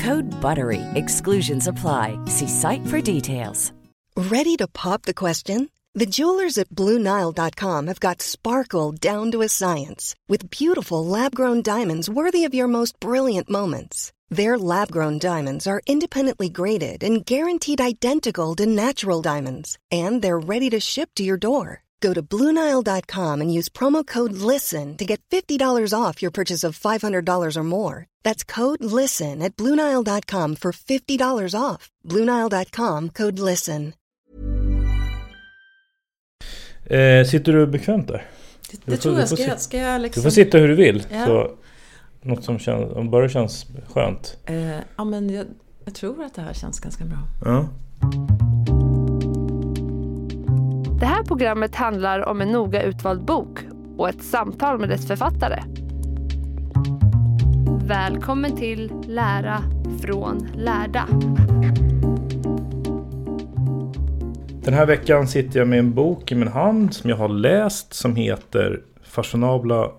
Code BUTTERY. Exclusions apply. See site for details. Ready to pop the question? The jewelers at BlueNile.com have got sparkle down to a science with beautiful lab-grown diamonds worthy of your most brilliant moments. Their lab-grown diamonds are independently graded and guaranteed identical to natural diamonds, and they're ready to ship to your door. Go to BlueNile.com and use promo code LISTEN to get $50 off your purchase of $500 or more. That's code LISTEN at BlueNile.com for $50 off. BlueNile.com code LISTEN. Eh, sitter du bekvämt där? Det, det tror du jag. Ska, sit- jag- ska jag liksom... Du får sitta hur du vill. Ja. Så, något som känns, om bara känns skönt. Eh, ja, men jag, jag tror att det här känns ganska bra. Ja. Programmet handlar om en noga utvald bok och ett samtal med dess författare. Välkommen till Lära från lärda. Den här veckan sitter jag med en bok i min hand som jag har läst som heter Fashionabla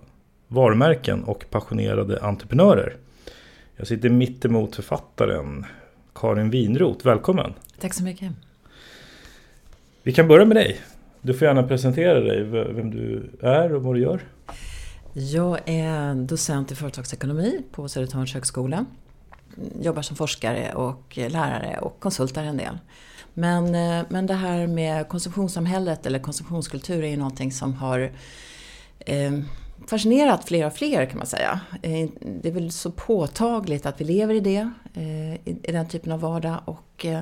varumärken och passionerade entreprenörer. Jag sitter mitt emot författaren Karin Winroth. Välkommen! Tack så mycket. Vi kan börja med dig. Du får gärna presentera dig, vem du är och vad du gör. Jag är docent i företagsekonomi på Södertörns högskola. Jobbar som forskare och lärare och konsultar en del. Men, eh, men det här med konsumtionssamhället eller konsumtionskultur är ju någonting som har eh, fascinerat fler och fler kan man säga. Eh, det är väl så påtagligt att vi lever i det, eh, i, i den typen av vardag. Och eh,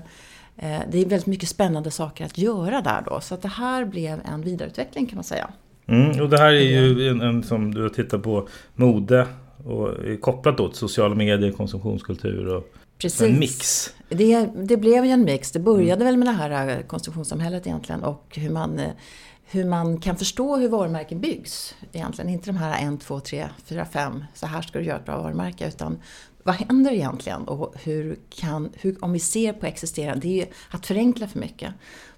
det är väldigt mycket spännande saker att göra där då. Så att det här blev en vidareutveckling kan man säga. Mm, och det här är ju en, en som du har tittat på mode och kopplat då till sociala medier, konsumtionskultur och Precis. en mix. Det, det blev ju en mix. Det började väl med det här eh, konsumtionssamhället egentligen och hur man, eh, hur man kan förstå hur varumärken byggs. Egentligen inte de här 1, 2, 3, 4, 5, så här ska du göra ett bra varumärke. Utan vad händer egentligen? Och hur kan, hur, om vi ser på existerande, det är ju att förenkla för mycket.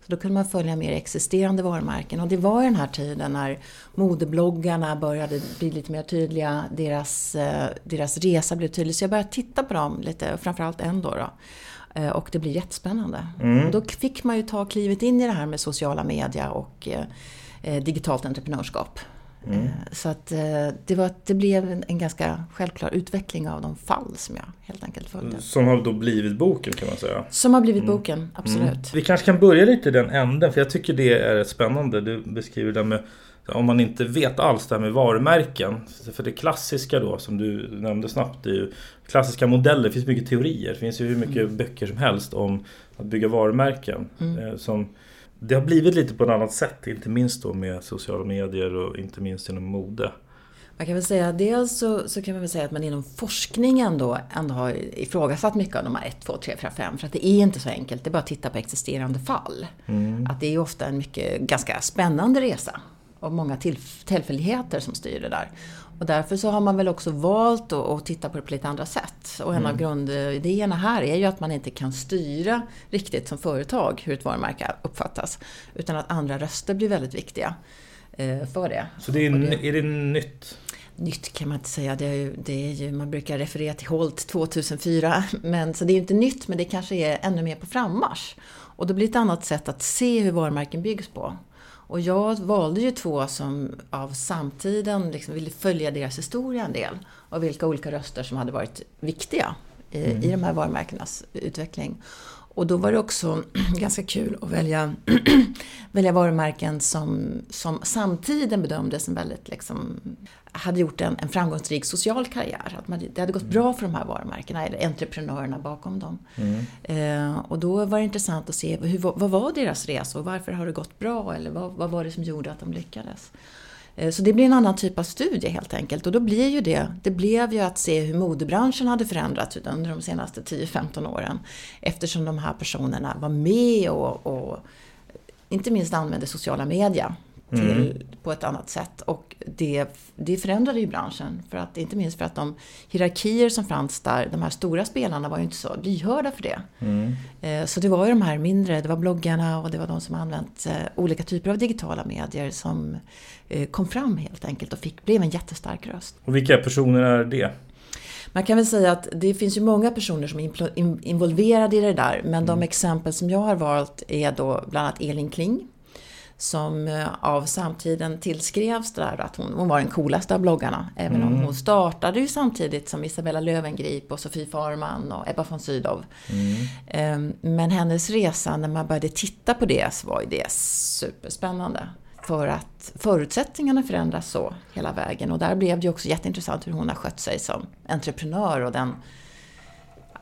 Så då kunde man följa mer existerande varumärken. Och det var den här tiden när modebloggarna började bli lite mer tydliga. Deras, eh, deras resa blev tydlig. Så jag började titta på dem lite, framförallt en då. då. Eh, Och det blir jättespännande. Och då fick man ju ta klivet in i det här med sociala media och eh, digitalt entreprenörskap. Eh, Så att eh, det, var, det blev en, en ganska självklar utveckling av de fall som jag helt enkelt följde. Som har då blivit boken kan man säga. Som har blivit boken, absolut. Vi kanske kan börja lite i den änden för jag tycker det är spännande. Du beskriver det med om man inte vet alls det här med varumärken. För det klassiska då som du nämnde snabbt är ju klassiska modeller. Det finns mycket teorier. Det finns ju hur mycket böcker som helst om att bygga varumärken. Eh, Som, det har blivit lite på ett annat sätt. Inte minst då med sociala medier och inte minst inom mode. Man kan väl säga, dels så, så kan man väl säga att man inom forskningen då ändå har ifrågasatt mycket av de här 1, 2, 3, 4, 5. För att det är inte så enkelt, det är bara att titta på existerande fall. Att det är ofta en mycket, ganska spännande resa. Och många tillf- tillfälligheter som styr det där. Och därför så har man väl också valt att, titta på det på lite andra sätt. Och en av grundidéerna här är ju att man inte kan styra riktigt som företag hur ett varumärke uppfattas. Utan att andra röster blir väldigt viktiga eh, för det. Så det är, ny- är det nytt? Nytt kan man inte säga. Det är ju, det är ju, man brukar referera till Holt 2004. Men, så det är ju inte nytt, men det kanske är ännu mer på frammarsch. Och då blir det ett annat sätt att se hur varumärken byggs på. Och jag valde ju två som av samtiden liksom ville följa deras historia en del. Och vilka olika röster som hade varit viktiga i, mm. i de här varumärkenas utveckling. Och då var det också ganska kul att välja, välja varumärken som, som samtiden bedömdes som väldigt liksom, hade gjort en, en framgångsrik social karriär. Att man, det hade gått bra för de här varumärkena, eller entreprenörerna bakom dem. Mm. Eh, och då var det intressant att se hur, vad var deras resa och varför har det gått bra? Eller vad, vad var det som gjorde att de lyckades? Eh, så det blir en annan typ av studie helt enkelt. Och då blir ju det, det blev ju att se hur modebranschen hade förändrats under de senaste 10-15 åren. Eftersom de här personerna var med och, och inte minst använde sociala medier till, mm. på ett annat sätt. Och det, det förändrade ju branschen. För att, inte minst för att de hierarkier som fanns där, de här stora spelarna var ju inte så lyhörda för det. Mm. Eh, så det var ju de här mindre, det var bloggarna och det var de som använt eh, olika typer av digitala medier som eh, kom fram helt enkelt och fick, blev en jättestark röst. Och vilka personer är det? Man kan väl säga att det finns ju många personer som är involverade i det där. Men de mm. exempel som jag har valt är då bland annat Elin Kling som eh, av samtiden tillskrevs där att hon, hon var den coolaste av bloggarna. Även mm. om hon startade ju samtidigt som Isabella Lövengrip och Sofie Farman och Ebba von Sydow. Mm. Ehm, men hennes resa, när man började titta på det, så var ju det superspännande. För att förutsättningarna förändras så hela vägen. Och där blev det också jätteintressant hur hon har skött sig som entreprenör och den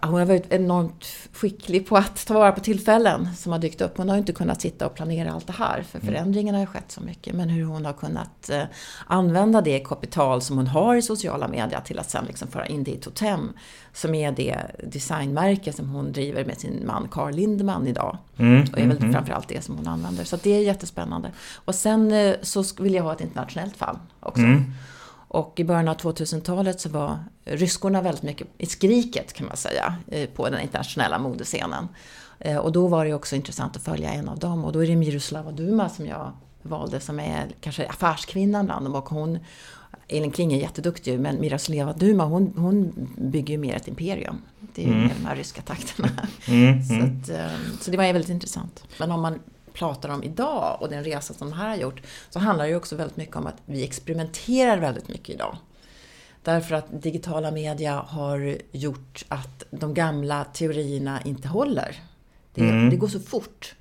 hon har varit enormt skicklig på att ta vara på tillfällen som har dykt upp. Hon har inte kunnat sitta och planera allt det här för mm. förändringen har skett så mycket. Men hur hon har kunnat eh, använda det kapital som hon har i sociala medier till att sen liksom föra in det i Totem. Som är det designmärke som hon driver med sin man Carl Lindeman idag. Mm. Och är väl mm. framförallt det som hon använder. Så det är jättespännande. Och sen eh, så vill jag ha ett internationellt fall också. Mm. Och i början av 2000-talet så var ryskorna väldigt mycket i skriket kan man säga eh, på den internationella modescenen. Eh, och då var det också intressant att följa en av dem och då är det Miroslava Duma som jag valde som är kanske affärskvinnan bland dem och hon Elin Kling är jätteduktig men Miroslava Duma hon, hon bygger ju mer ett imperium. Det är ju mm. de här ryska takterna. Mm, så, mm. att, eh, så det var väldigt intressant. Men om man pratar om idag och den resa som de här har gjort, så handlar det ju också väldigt mycket om att vi experimenterar väldigt mycket idag. Därför att digitala media har gjort att de gamla teorierna inte håller. Det, mm. det går så fort.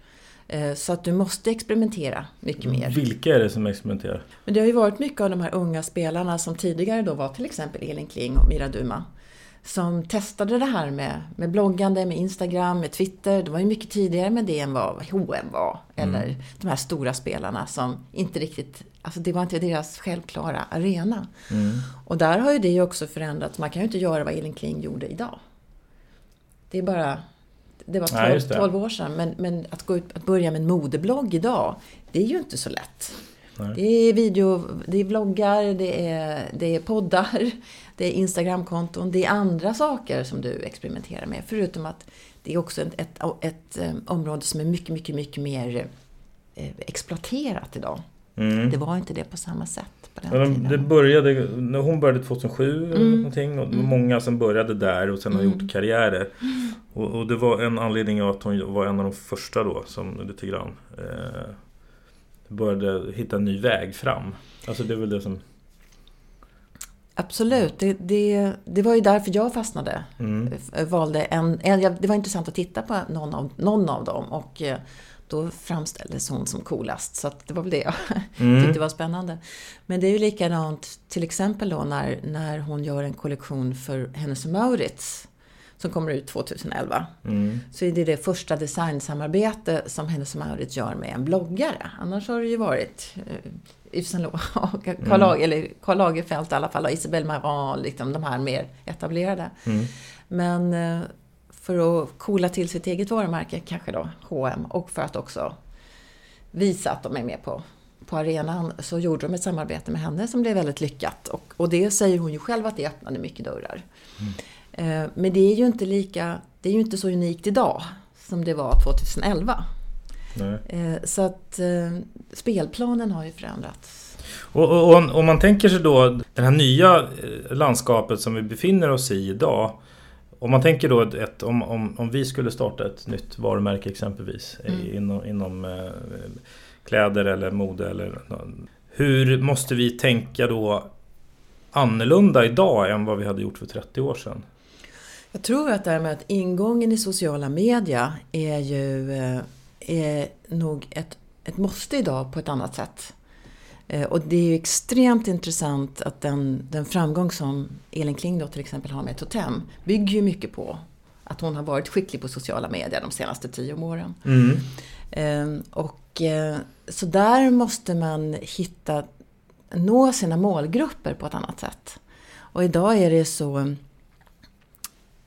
Eh, så att du måste experimentera mycket mer. Vilka är det som experimenterar? Men det har ju varit mycket av de här unga spelarna som tidigare då var till exempel Elin Kling och Mira Duma som testade det här med, med bloggande, med Instagram, med Twitter. Det var ju mycket tidigare med det än vad H&M var. Mm. Eller de här stora spelarna som inte riktigt, alltså det var inte deras självklara arena. Mm. Och där har ju det också förändrats. Man kan ju inte göra vad Elin Kling gjorde idag. Det är bara, det var 12, Nej, det. 12 år sedan. Men, men att, gå ut, att börja med en modeblogg idag, det är ju inte så lätt. Nej. Det är video, det är vloggar, det är, det är poddar, det är Instagramkonton, det är andra saker som du experimenterar med. Förutom att det är också ett, ett, ett, eh, område som är mycket, mycket, mycket mer eh, exploaterat idag. Mm. Det var inte det på samma sätt på den Men tiden. Det började, när hon började 2007 mm. eller någonting, och mm. många som började där och sen har mm. gjort karriärer. Och, och, det var en anledning av att hon var en av de första då som lite grann eh, började hitta en ny väg fram. Alltså det är väl det som... Absolut, det, det, det var ju därför jag fastnade. Mm. Valde en, en, det var intressant att titta på någon av, någon av dem och eh, då framställdes hon som coolast. Så det var väl det jag mm. tyckte var spännande. Men det är ju likadant till exempel då när, när hon gör en kollektion för Hennes Maurits som kommer ut 2011. Mm. Så är det det första designsamarbete som Hennes Mauritz gör med en bloggare. Annars har det ju varit eh, Yves Saint och Karl, mm. Eller Karl Lagerfeld i alla fall och Isabelle Marant, liksom de här mer etablerade. Mm. Men eh, för att coola till sitt eget varumärke, kanske då H&M och för att också visa att de är med på, på arenan så gjorde de ett samarbete med henne som blev väldigt lyckat. Och, och det säger hon ju själv att det öppnade mycket dörrar. Mm. Eh, men det är ju inte lika, det är ju inte så unikt idag som det var 2011. Nej. Eh, så att eh, spelplanen har ju förändrats. Och, och, och om man tänker sig då det här nya landskapet som vi befinner oss i idag. Om man tänker då ett, om, om, om vi skulle starta ett nytt varumärke exempelvis mm. inom, inom kläder eller mode eller hur måste vi tänka då annorlunda idag än vad vi hade gjort för 30 år sedan? Jag tror att det här med att ingången i sociala media är ju eh, är nog ett, ett måste idag på ett annat sätt. Eh, och det är ju extremt intressant att den, den framgång som Elin Kling då till exempel har med Totem bygger ju mycket på att hon har varit skicklig på sociala medier de senaste tio åren. Mm. Ehm, Och, eh, så där måste man hitta, nå sina målgrupper på ett annat sätt. Och idag är det så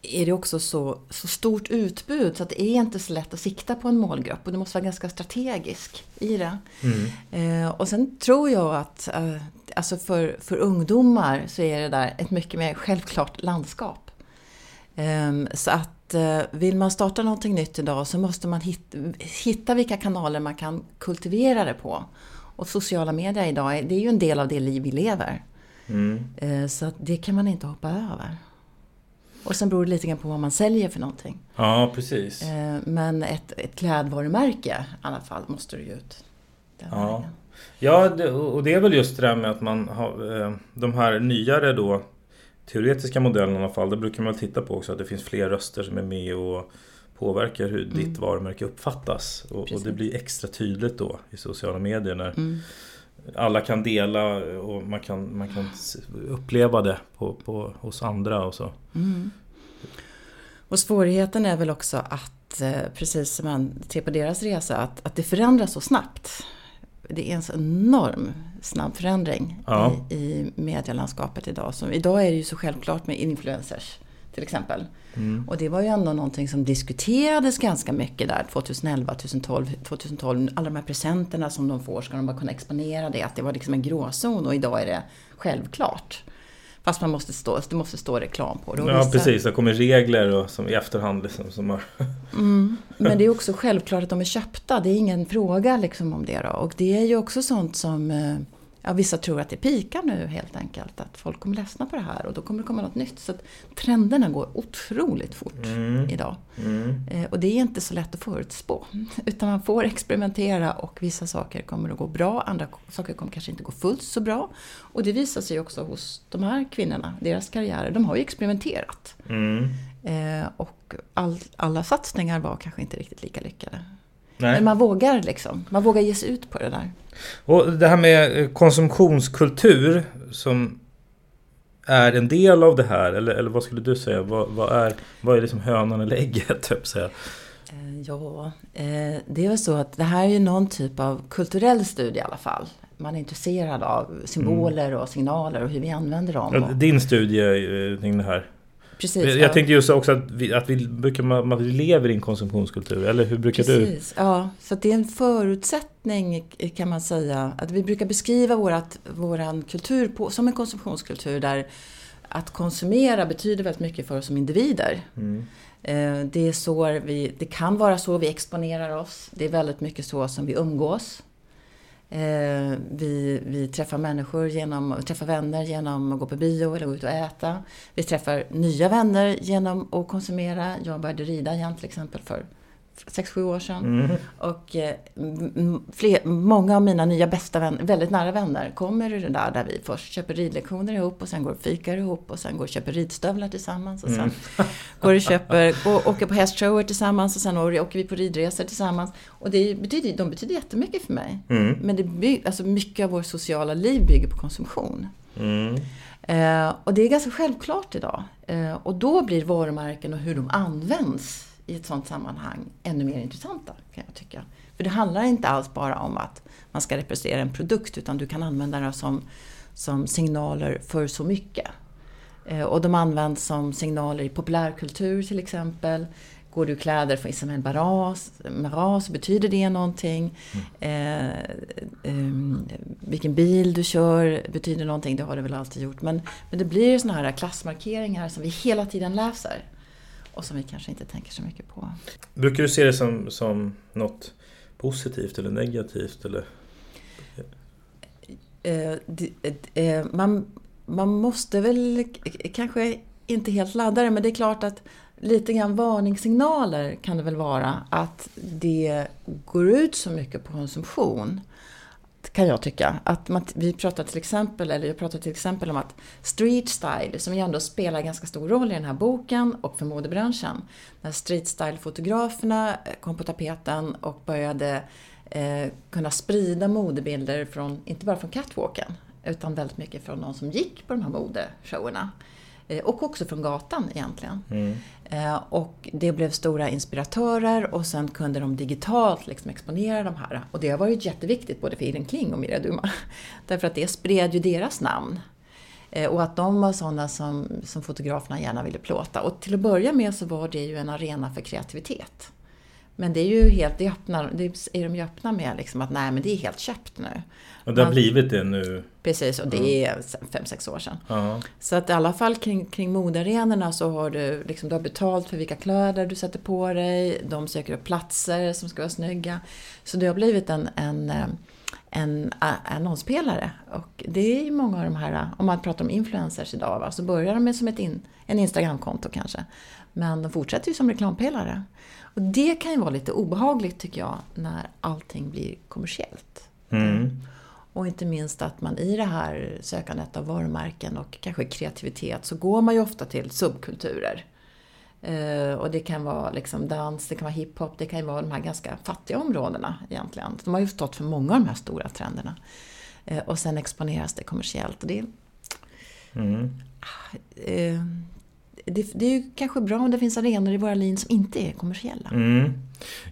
är det också så, så stort utbud så att det är inte så lätt att sikta på en målgrupp och du måste vara ganska strategisk i det. Eh, och sen tror jag att eh, alltså för, för ungdomar så är det där ett mycket mer självklart landskap. Ehm, Så att eh, vill man starta någonting nytt idag så måste man hitta, hitta vilka kanaler man kan kultivera det på. Och sociala medier idag, det är ju en del av det liv vi lever. Eh, Så att det kan man inte hoppa över. Och sen beror det lite grann på vad man säljer för någonting. Ja, precis. Eh, Men ett, ett klädvarumärke i alla fall måste du ju ut. Ja. Ja, och det är väl just det där med att man har eh, de här nyare då teoretiska modellerna i alla fall. Det brukar man väl titta på också att det finns fler röster som är med och påverkar hur ditt varumärke uppfattas. Och, och det blir extra tydligt då i sociala medier när Mm. Alla kan dela och man kan, man kan uppleva det på, på, hos andra och så. Mm. Och svårigheten är väl också att, eh, precis som man ser på deras resa, att, att det förändras så snabbt. Det är en så enorm snabb förändring Ja. i, i medielandskapet idag. Så idag är det ju så självklart med influencers till exempel. Mm. Och det var ju ändå någonting som diskuterades ganska mycket där 2011, 2012, 2012. Alla de här presenterna som de får, ska de bara kunna exponera det? Att det var liksom en gråzon och idag är det självklart. Fast man måste stå, det måste stå reklam på det. Ja vissa- precis, det kommer regler och, som i efterhand liksom, som har... Mm. Men det är också självklart att de är köpta. Det är ingen fråga liksom om det. Då. Och det är ju också sånt som eh, ja, vissa tror att det pikar nu helt enkelt. Att folk kommer ledsna på det här och då kommer det komma något nytt. Så att trenderna går otroligt fort idag. Mm. Eh, Och det är inte så lätt att förutspå. Utan man får experimentera och vissa saker kommer att gå bra, andra saker kommer kanske inte gå fullt så bra. Och det visar sig också hos de här kvinnorna, deras karriärer. De har ju experimenterat. Mm. Eh, och all, alla satsningar var kanske inte riktigt lika lyckade. Nej. Men man vågar liksom, man vågar ge sig ut på det där. Och det här med eh, konsumtionskultur som är en del av det här, eller, eller vad skulle du säga? Vad, vad är, vad är liksom hönan eller ägget? Typ, säga? Eh, ja, eh, det är väl så att det här är ju någon typ av kulturell studie i alla fall. Man är intresserad av symboler och signaler och hur vi använder dem. Ja, Din studie kring det här. Precis, Jag ja. tänkte just också att vi, att vi, brukar, man, lever i en konsumtionskultur, eller hur brukar du? Precis, ja. Så det är en förutsättning kan man säga. Att vi brukar beskriva vårat, våran kultur på, som en konsumtionskultur där att konsumera betyder väldigt mycket för oss som individer. Mm. Eh, Det, är så vi, det kan vara så vi exponerar oss. Det är väldigt mycket så som vi umgås. Eh, Vi, vi träffar människor genom, träffar vänner genom att gå på bio eller gå ut och äta. Vi träffar nya vänner genom att konsumera. Jag började rida igen till exempel för 6-7 år sedan. Mm. Och eh, fler, många av mina nya bästa vänner, väldigt nära vänner, kommer ur det där där vi först köper ridlektioner ihop och sen går och fikar ihop och sen går och köper ridstövlar tillsammans och sen går och köper, och åker på hästshower tillsammans och sen åker vi på ridresor tillsammans. Och det betyder, de betyder jättemycket för mig. Mm. Men det by, alltså mycket av vårt sociala liv bygger på konsumtion. Mm. Eh, och det är ganska självklart idag. Eh, och då blir varumärken och hur de används i ett sådant sammanhang ännu mer intressanta kan jag tycka. För det handlar inte alls bara om att man ska representera en produkt utan du kan använda det som, som signaler för så mycket. Eh, och de används som signaler i populärkultur till exempel. Går du i kläder från Isabel Marant så betyder det någonting. Eh, ehm, vilken bil du kör betyder någonting, det har det väl alltid gjort. Men, men det blir såna här klassmarkeringar som vi hela tiden läser. Och som vi kanske inte tänker så mycket på. Brukar du se det som, som något positivt eller negativt? Eller? Eh, det- eh, man, man måste väl kanske inte helt ladda det, men det är klart att lite grann varningssignaler kan det väl vara att det går ut så mycket på konsumtion kan jag tycka. Att man, vi pratar till exempel, eller jag pratar till exempel om att street style, som ju ändå spelar ganska stor roll i den här boken och för modebranschen. När street style-fotograferna eh, kom på tapeten och började eh, kunna sprida modebilder från, inte bara från catwalken, utan väldigt mycket från de som gick på de här modeshowerna. Eh, och också från gatan egentligen. Mm. Eh, och det blev stora inspiratörer och sen kunde de digitalt liksom exponera de här. Och det har varit jätteviktigt både för Irene Kling och Mirja Duma. Därför att det spred ju deras namn. Eh, och att de var sådana som, som fotograferna gärna ville plåta. Och till att börja med så var det ju en arena för kreativitet. Men det är ju helt, det, öppnar, det är de ju öppna med liksom att nej men det är helt köpt nu. Och det har Man, blivit det nu? Precis, och det är fem sex år sedan. Uh-huh. Så att i alla fall kring, kring modearenorna så har du, liksom, du har betalt för vilka kläder du sätter på dig. De söker upp platser som ska vara snygga. Så det har blivit en, en, eh, en annonspelare. Och det är ju många av de här, om man pratar om influencers idag, va, så börjar de med som ett in, en Instagramkonto kanske. Men de fortsätter ju som reklampelare. Och det kan ju vara lite obehagligt tycker jag, när allting blir kommersiellt. Mm. Och inte minst att man i det här sökandet av varumärken och kanske kreativitet så går man ju ofta till subkulturer. Uh, och det kan vara liksom dans, det kan vara hiphop, det kan ju vara de här ganska fattiga områdena egentligen. De har ju stått för många av de här stora trenderna. Uh, och sen exponeras det kommersiellt. Och det, mm. uh, det, det, är ju kanske bra om det finns arenor i våra liv som inte är kommersiella. Mm.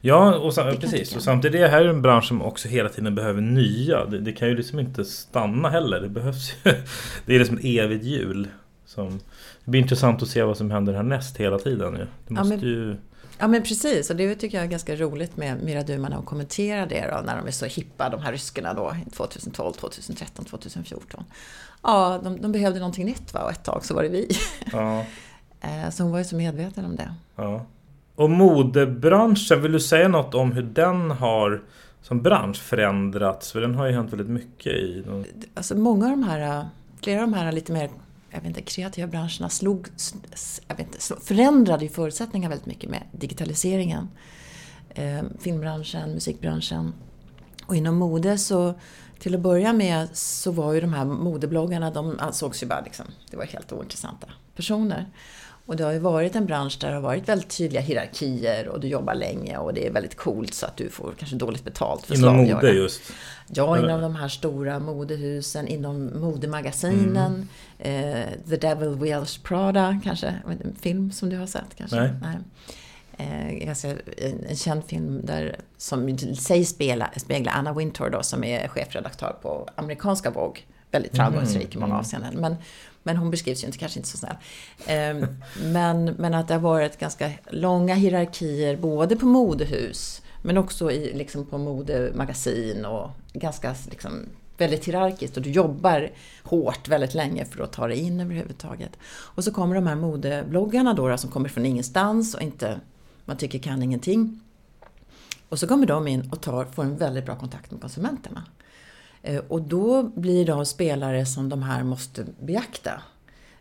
Ja, och sam- precis. Och samtidigt är det här en bransch som också hela tiden behöver nya. Det, det, kan ju liksom inte stanna heller. Det behövs ju. Det är liksom ett evigt hjul. Som, det blir intressant att se vad som händer härnäst hela tiden. Det måste ja, men, ju... ja men precis, och det tycker jag är ganska roligt med Mira att kommentera det då, när de är så hippa, de här ryskorna då, 2012, 2013, 2014. Ja, de, de behövde någonting nytt va, och ett tag så var det vi. Ja. Eh, så hon var ju så medveten om det. Ja. Och modebranschen, vill du säga något om hur den har som bransch förändrats? För den har ju hänt väldigt mycket i... Alltså många av de här, flera av de här lite mer jag vet inte, kreativa branscherna slog, jag vet inte, förändrade ju förutsättningarna väldigt mycket med digitaliseringen. Eh, filmbranschen, musikbranschen. Och inom mode så till att börja med så var ju de här modebloggarna, de sågs ju bara liksom, det var helt ointressanta personer. Och det har ju varit en bransch där det har varit väldigt tydliga hierarkier och du jobbar länge och det är väldigt coolt så att du får kanske dåligt betalt för Inom mode just? Ja, inom de här stora modehusen, inom modemagasinen. Mm. Eh, The Devil Wears Prada kanske, en film som du har sett kanske? Nej. Nej. Eh, en, en känd film där, som sägs spela, spegla Anna Wintour då, som är chefredaktör på amerikanska Vogue. Väldigt framgångsrik mm. i många mm. avseenden. Men men hon beskrivs ju inte, kanske inte så snäll. Ehm, men, men att det har varit ganska långa hierarkier både på modehus men också i, liksom på modemagasin och ganska liksom, väldigt hierarkiskt och du jobbar hårt väldigt länge för att ta dig in överhuvudtaget. Och så kommer de här modebloggarna då, då som kommer från ingenstans och inte, man tycker kan ingenting. Och så kommer de in och tar, får en väldigt bra kontakt med konsumenterna. Eh, och då blir de spelare som de här måste beakta.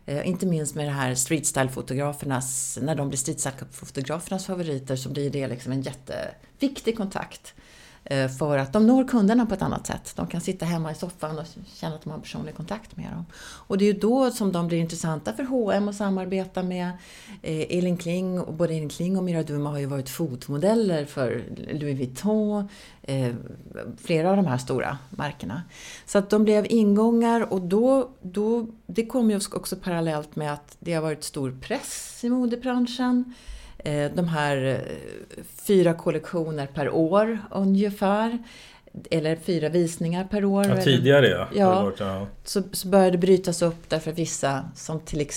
Eh, inte minst med det här streetstyle-fotografernas, när de blir streetstyle-fotografernas favoriter så blir det liksom en jätteviktig kontakt. Eh, för att de når kunderna på ett annat sätt. De kan sitta hemma i soffan och känna att de har personlig kontakt med dem. Och det är ju då som de blir intressanta för H&M att samarbeta med. Eh, Elin Kling, och både Elin Kling och Mira Duma har ju varit fotmodeller för Louis Vuitton, eh, flera av de här stora märkena. Så att de blev ingångar och då, då det kom ju också parallellt med att det har varit stor press i modebranschen. Eh, de här eh, fyra kollektioner per år ungefär. Eller fyra visningar per år. Ja, tidigare ja. ja, varit, ja. Så, så började det brytas upp därför att vissa, som till,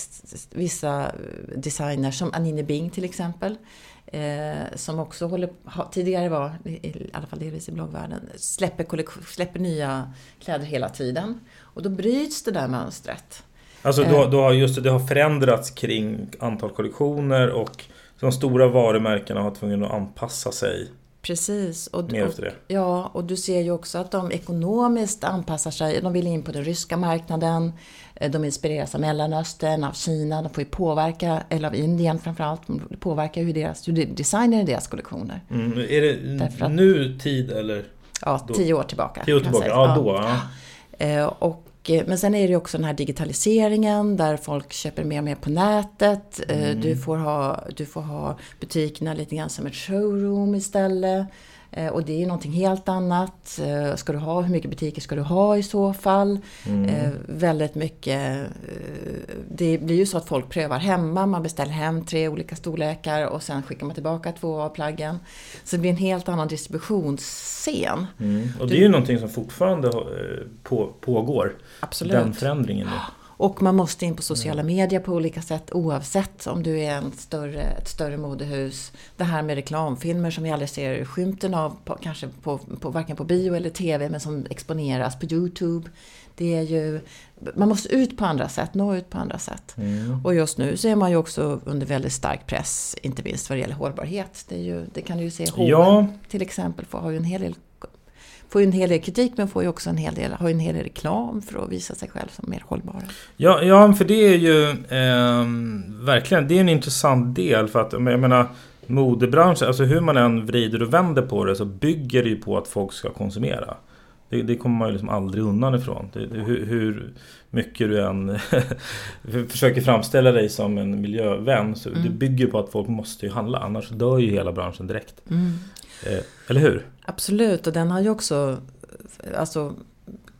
vissa designers, som Anine Bing till exempel, eh, som också håller, tidigare var, i alla fall delvis i bloggvärlden, släpper, släpper nya kläder hela tiden. Och då bryts det där mönstret. Alltså då, då just det, det har förändrats kring antal kollektioner och de stora varumärkena har tvungna att anpassa sig Precis. Och, mer efter det. Ja, och du ser ju också att de ekonomiskt anpassar sig. De vill in på den ryska marknaden. Eh, de inspireras av Mellanöstern, av Kina. De får ju påverka, eller av Indien framförallt. De påverkar hur deras hur designer deras kollektioner. Mm. Är det att, nu tid eller? ja, tio år tillbaka. Tio år tillbaka, ja då. Ja. Eh, och, eh, men sen är det ju också den här digitaliseringen där folk köper mer och mer på nätet. Eh, Mm. Du, får ha, du får ha butikerna lite grann som ett showroom istället. Eh, Och det är ju någonting helt annat. Eh, Ska du ha, hur mycket butiker ska du ha i så fall? Mm. Eh, väldigt mycket. Det blir ju så att folk prövar hemma. Man beställer hem tre olika storlekar och sen skickar man tillbaka två av plaggen. Så det blir en helt annan distributionsscen. Mm. Och det är ju någonting som fortfarande på, pågår. Absolut. Den förändringen. Då. Och man måste in på sociala medier på olika sätt oavsett om du är en större, ett större modehus. Det här med reklamfilmer som vi aldrig ser skymten av, på, kanske på, på, varken på bio eller TV, men som exponeras på Youtube. Det är ju, man måste ut på andra sätt, nå ut på andra sätt. Mm. Och just nu så är man ju också under väldigt stark press, inte minst vad det gäller hållbarhet. Det, ju, det kan du ju se, H&M Ja. till exempel får, har ju en hel del Får ju en hel del kritik men får ju också en hel del, har ju en hel del reklam för att visa sig själv som mer hållbara. Ja, ja, för det är ju ehm, verkligen det är en intressant del. För att jag menar modebranschen, alltså hur man än vrider och vänder på det så bygger det ju på att folk ska konsumera. Det, det kommer man ju liksom aldrig undan ifrån. Det, det, hur, hur mycket du än försöker framställa dig som en miljövän så det bygger på att folk måste ju handla. Annars dör ju hela branschen direkt. Eh, eller hur? Absolut, och den har ju också eh, alltså,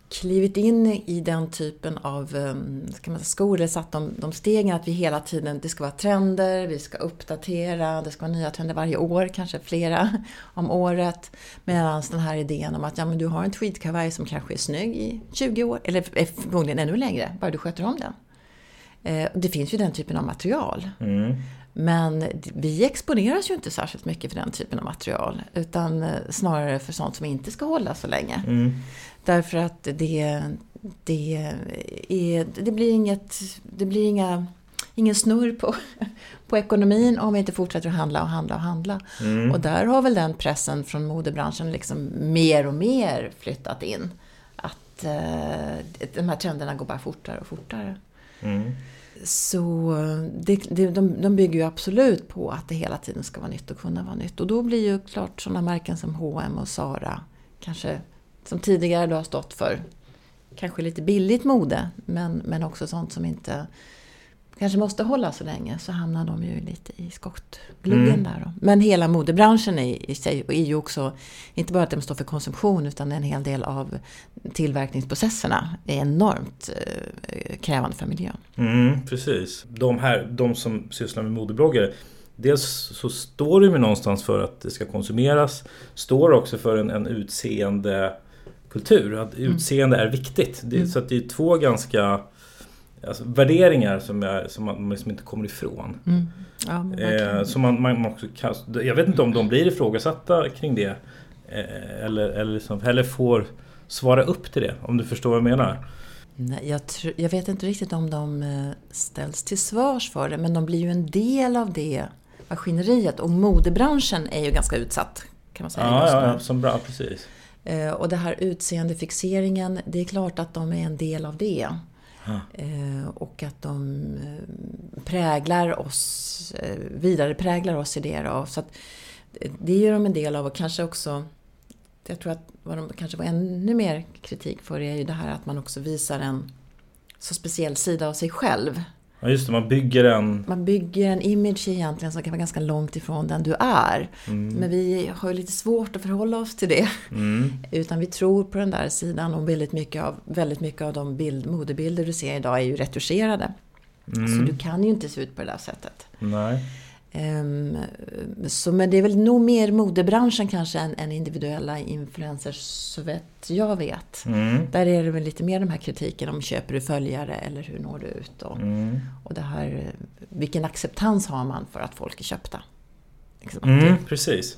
klivit in i den typen av eh, ska man säga, skor, eller satt de, de stegen att vi hela tiden, det ska vara trender, vi ska uppdatera, det ska vara nya trender varje år, kanske flera om året. Medan den här idén om att ja, men du har en tweedkavaj som kanske är snygg i 20 år, eller är förmodligen ännu längre, bara du sköter om den. Eh, det finns ju den typen av material. Mm. Men vi exponeras ju inte särskilt mycket för den typen av material. Utan eh, snarare för sånt som inte ska hålla så länge. Mm. Därför att det, det, är, det blir, inget, det blir inga, ingen snurr på, på ekonomin om vi inte fortsätter att handla och handla och handla. Mm. Och där har väl den pressen från modebranschen liksom mer och mer flyttat in. Att eh, de här trenderna går bara fortare och fortare. Mm. Så det, det, de, de bygger ju absolut på att det hela tiden ska vara nytt och kunna vara nytt. Och då blir ju klart sådana märken som H&M och Zara kanske som tidigare då har stått för kanske lite billigt mode men, men också sånt som inte kanske måste hålla så länge så hamnar de ju lite i skottgluggen Mm. där då. Men hela modebranschen i, i sig är ju också inte bara att de står för konsumtion utan en hel del av tillverkningsprocesserna är enormt eh, krävande för miljön. Mm, precis. De här, de som sysslar med modebloggare. Dels så står de ju någonstans för att det ska konsumeras. Står också för en, en utseende kultur. Att utseende är viktigt. Det, Så att det är två ganska alltså, värderingar som, är, som man liksom inte kommer ifrån. Mm. Ja, verkligen. Eh, så man, man också kan, jag vet inte om de blir ifrågasatta kring det. Eh, eller, eller, liksom, eller får svara upp till det. Om du förstår vad jag menar. Nej, jag, tr- jag vet inte riktigt om de eh, ställs till svars för det, men de blir ju en del av det maskineriet. Och modebranschen är ju ganska utsatt, kan man säga. Ja, just ja, nu. ja, som bra, precis. Eh, Och det här utseendefixeringen, det är klart att de är en del av det. Eh, och att de eh, präglar oss, eh, vidare präglar oss i det. Då. Så att det gör de en del av och kanske också jag tror att vad de kanske var ännu mer kritik för är ju det här att man också visar en så speciell sida av sig själv. Ja, just det, man bygger en... Man bygger en image egentligen som kan vara ganska långt ifrån den du är. Men vi har ju lite svårt att förhålla oss till det. Mm. Utan vi tror på den där sidan och väldigt mycket av, väldigt mycket av de bild, modebilder du ser idag är ju retuscherade. Så du kan ju inte se ut på det där sättet. Nej. Ehm, så, men det är väl nog mer modebranschen kanske än, än individuella influencers så vet jag vet. Mm. Där är det väl lite mer de här kritiken om köper du följare eller hur når du ut och, Mm. och det här vilken acceptans har man för att folk är köpta. Liksom, Mm, precis.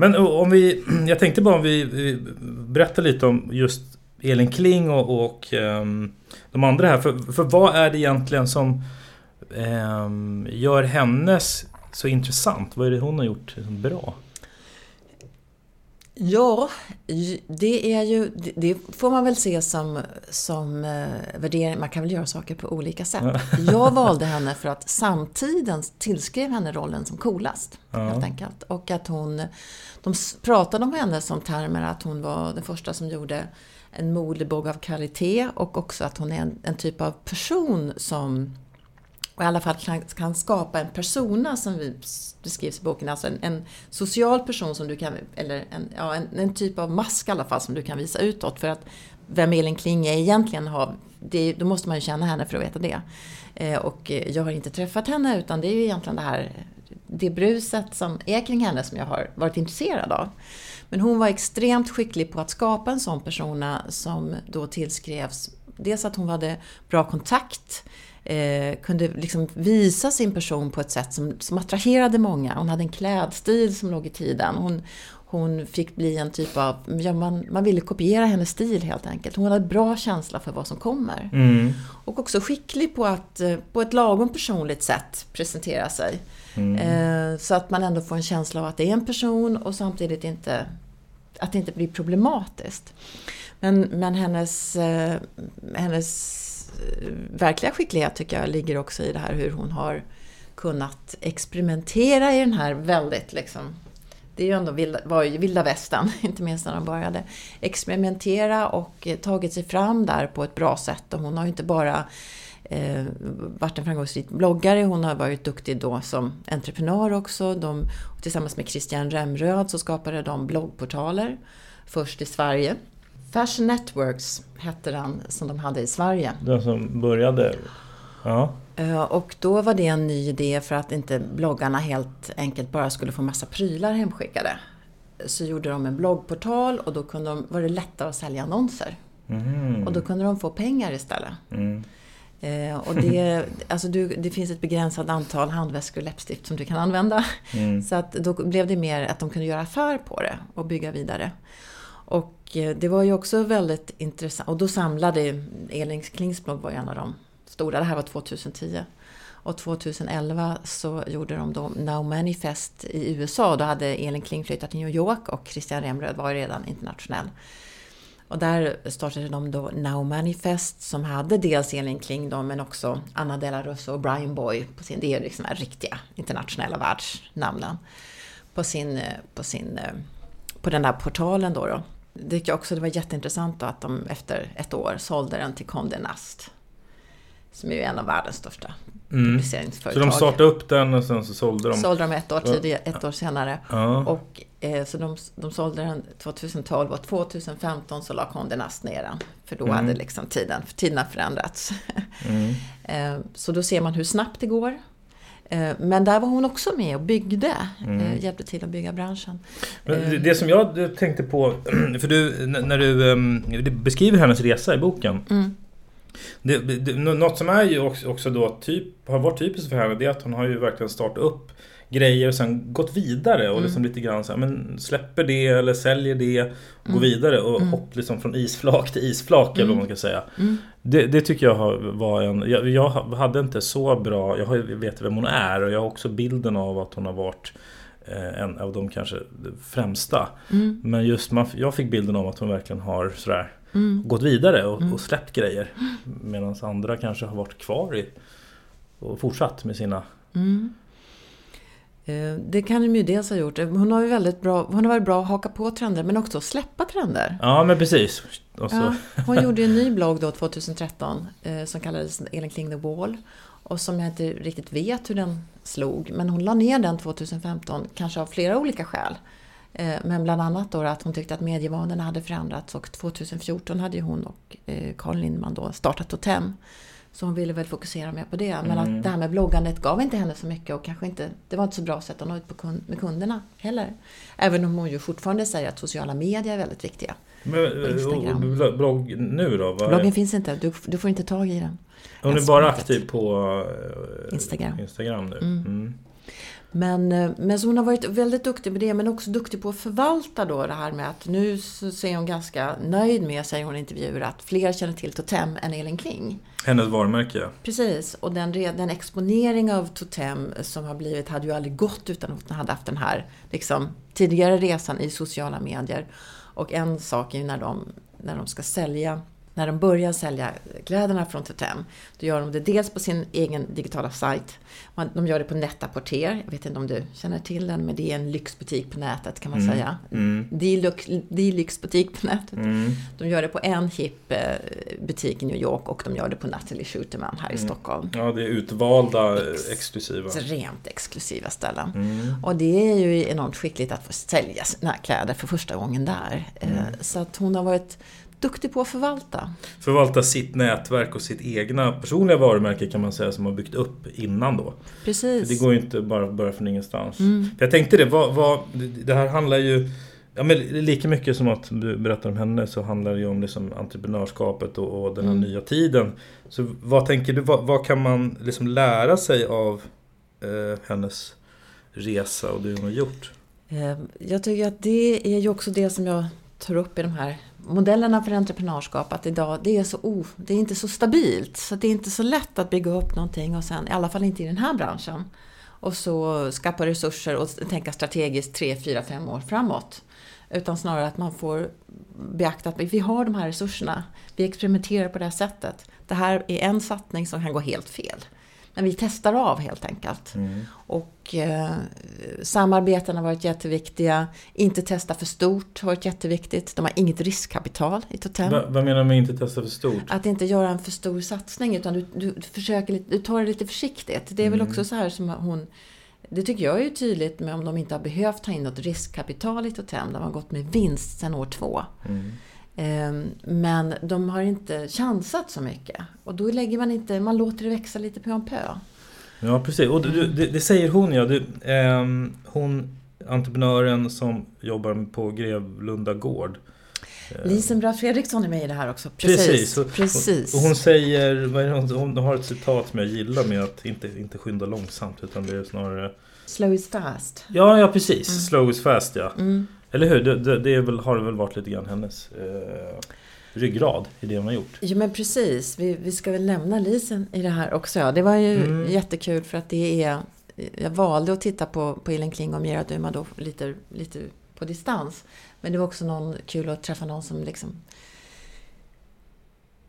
Men om vi, jag tänkte bara om vi, berättar lite om just Elin Kling och, och um, de andra här. För, för vad är det egentligen som um, gör hennes så intressant? Vad är det hon har gjort bra? Ja, det är ju, det får man väl se som, som eh, värdering. Man kan väl göra saker på olika sätt. Jag valde henne för att samtiden tillskrev henne rollen som coolast. Ja. Helt enkelt. Och att hon, de pratade om henne som termer att hon var den första som gjorde en modebok av kvalitet och också att hon är en, en typ av person som och i alla fall kan, kan skapa en persona som vi beskrivs i boken, alltså en, en, social person som du kan, eller en, ja, en, en, typ av mask i alla fall som du kan visa utåt. För att vem Elin Kling är egentligen, har, det, då måste man ju känna henne för att veta det. Eh, och jag har inte träffat henne utan det är ju egentligen det här, det bruset som är kring henne som jag har varit intresserad av. Men hon var extremt skicklig på att skapa en sån persona som då tillskrevs dels att hon hade bra kontakt eh, kunde liksom visa sin person på ett sätt som, som attraherade många. Hon hade en klädstil som låg i tiden. Hon, hon fick bli en typ av, ja, man, man ville kopiera hennes stil helt enkelt. Hon hade bra känsla för vad som kommer. Mm. Och också skicklig på att eh, på ett lagom personligt sätt presentera sig. Mm. Eh, så att man ändå får en känsla av att det är en person och samtidigt inte att det inte blir problematiskt. Men, men hennes, eh, hennes Eh, verkliga skicklighet tycker jag ligger också i det här hur hon har kunnat experimentera i den här väldigt liksom det är ju ändå vilda, var ju vilda västern, inte minst när de började experimentera och eh, tagit sig fram där på ett bra sätt. Och hon har ju inte bara eh, varit en framgångsrik bloggare, hon har varit duktig då som entreprenör också. De, tillsammans med Christian Remröd så skapade de bloggportaler, först i Sverige Fashion Networks hette den som de hade i Sverige. Den som började? Ja. Eh, och då var det en ny idé för att inte bloggarna helt enkelt bara skulle få massa prylar hemskickade. Så gjorde de en bloggportal och då kunde de, var det lättare att sälja annonser. Mm. Och då kunde de få pengar istället. Mm. Eh, och det, alltså du, det finns ett begränsat antal handväskor och läppstift som du kan använda. Mm. Så att då blev det mer att de kunde göra affär på det och bygga vidare. Och eh, det var ju också väldigt intressant. Och då samlade Elin Klingsblom var en av de stora. Det här var 2010. Och 2011 så gjorde de då Now Manifest i USA. Då hade Elin Kling flyttat till New York och Christian Remröd var ju redan internationell. Och där startade de då Now Manifest som hade dels Elin Kling då, men också Anna Della Russo och Brian Boy. På sin, det är liksom de riktiga internationella världsnamnen. På, sin, eh, på, sin, eh, på den där portalen då. då det tycker jag också det var jätteintressant att de efter ett år sålde den till Condé Nast. Som är ju en av världens största mm. publiceringsföretag. Så de startade upp den och sen så sålde de? Sålde de ett år, tidigare, ett år senare. Ja. Och, eh, så de, de sålde den 2012 och 2015 så la Condé Nast ner den. För då mm. hade liksom tiden, för tiden förändrats. Mm. eh, så då ser man hur snabbt det går. Eh, men där var hon också med och byggde, mm. Eh, hjälpte till att bygga branschen. Men det, det som jag tänkte på, för du, när du, ehm, du beskriver hennes resa i boken. Mm. Det, det, något som är ju också, också då typ, har varit typiskt för henne, det är att hon har ju verkligen startat upp grejer och sen gått vidare och mm. liksom lite grann så här, men släpper det eller säljer det och mm. går vidare och mm. hopp liksom från isflak till isflak eller vad mm. man ska säga. Mm. Det, det, tycker jag var en, jag, jag, hade inte så bra, jag vet vem hon är och jag har också bilden av att hon har varit eh, en av de kanske främsta. Mm. Men just man, jag fick bilden av att hon verkligen har sådär Mm. gått vidare och, och släppt grejer. Medan andra kanske har varit kvar i och fortsatt med sina Mm. Det kan de ju dels ha gjort. Hon har ju väldigt bra, hon har varit bra att haka på trender men också släppa trender. Ja men precis. Ja, hon gjorde ju en ny blogg då 2013 eh, som kallades Elin Kling the Wall. Och som jag inte riktigt vet hur den slog. Men hon la ner den 2015, kanske av flera olika skäl. Eh, men bland annat då att hon tyckte att medievanorna hade förändrats och 2014 hade ju hon och eh, Carl Lindman då startat Totem. Så hon ville väl fokusera mer på det. Men Mm. att det här med bloggandet gav inte henne så mycket och kanske inte, det var inte så bra sätt att nå ut på kund, med kunderna heller. Även om hon ju fortfarande säger att sociala medier är väldigt viktiga. men, och, Instagram. och blogg nu då? Vad är- Bloggen finns inte, du, du får inte tag i den. Hon är bara aktiv på eh, Instagram. Instagram nu. Mm. Mm. Men, eh, men så hon har varit väldigt duktig på det, men också duktig på att förvalta då det här med att nu så är hon ganska nöjd med, säger hon i intervjuer, att fler känner till Totem än Elin Kling. Hennes varumärke ja. Precis, och den, den exponering av Totem som har blivit hade ju aldrig gått utan att hon hade haft den här liksom, tidigare resan i sociala medier. Och en sak är ju när de, när de ska sälja när de börjar sälja kläderna från Totem, då gör de det dels på sin egen digitala sajt. De gör det på Net-a-Porter. Jag vet inte om du känner till den, men det är en lyxbutik på nätet kan man Mm. säga. Mm. Dilux, Dilyxbutik på nätet. Mm. De gör det på en hipp eh, butik i New York och de gör det på Natalie Schuterman här i Mm. Stockholm. Ja, det är utvalda eh, exklusiva. Extremt exklusiva ställen. Mm. Och det är ju enormt skickligt att få sälja sina kläder för första gången där. Eh, Mm. Så att hon har varit duktig på att förvalta. Förvalta sitt nätverk och sitt egna personliga varumärke kan man säga som har byggt upp innan då. För Precis. det går ju inte bara att börja från ingenstans. Mm. För jag tänkte det, vad, vad, det här handlar ju Ja, men lika mycket som att du berättar om henne så handlar det ju om liksom entreprenörskapet och, och den här Mm. nya tiden. Så vad tänker du, vad, vad kan man liksom lära sig av eh, hennes resa och det hon har gjort? Eh, Jag tycker att det är ju också det som jag tar upp i de här modellerna för entreprenörskap. Att idag, det är så oh, det är inte så stabilt. Så det är inte så lätt att bygga upp någonting och sen, i alla fall inte i den här branschen. Och så skaffa resurser och tänka strategiskt 3, 4, 5 år framåt. Utan snarare att man får beakta att vi har de här resurserna. Vi experimenterar på det här sättet. Det här är en satsning som kan gå helt fel. Men vi testar av helt enkelt. Mm. Och eh, samarbeten har varit jätteviktiga. Inte testa för stort har varit jätteviktigt. De har inget riskkapital i Totem. Va, vad menar du med inte testa för stort? Att inte göra en för stor satsning utan du, du, försöker du tar det lite försiktigt. Det är väl Mm. också så här som hon... Det tycker jag är ju tydligt med om de inte har behövt ta in något riskkapital i Totem. De har gått med vinst sedan år två. Mm. Ehm, Men de har inte chansat så mycket. Och då lägger man inte, man låter det växa lite pö om pö. Ja precis, och du, det, det säger hon ja. Du, ehm, hon, entreprenören som jobbar på Grevlunda gård. Eh, Lisen Bratt Fredriksson är med i det här också. Precis. Precis. Och, Precis. och hon säger, hon, hon har ett citat som jag gillar med att inte, inte skynda långsamt utan det är snarare Slow is fast. Ja, ja precis. Mm. Slow is fast ja. Mm. Eller hur? Det, det, väl, har det väl varit lite grann hennes eh, ryggrad i det hon har gjort. Ja men precis, vi, vi ska väl nämna Lisen i det här också. Ja, Det var ju Mm. jättekul för att det är... Jag valde att titta på, på Elin Kling och Mira Duma då lite, lite på distans. Men det var också någon, kul att träffa någon som liksom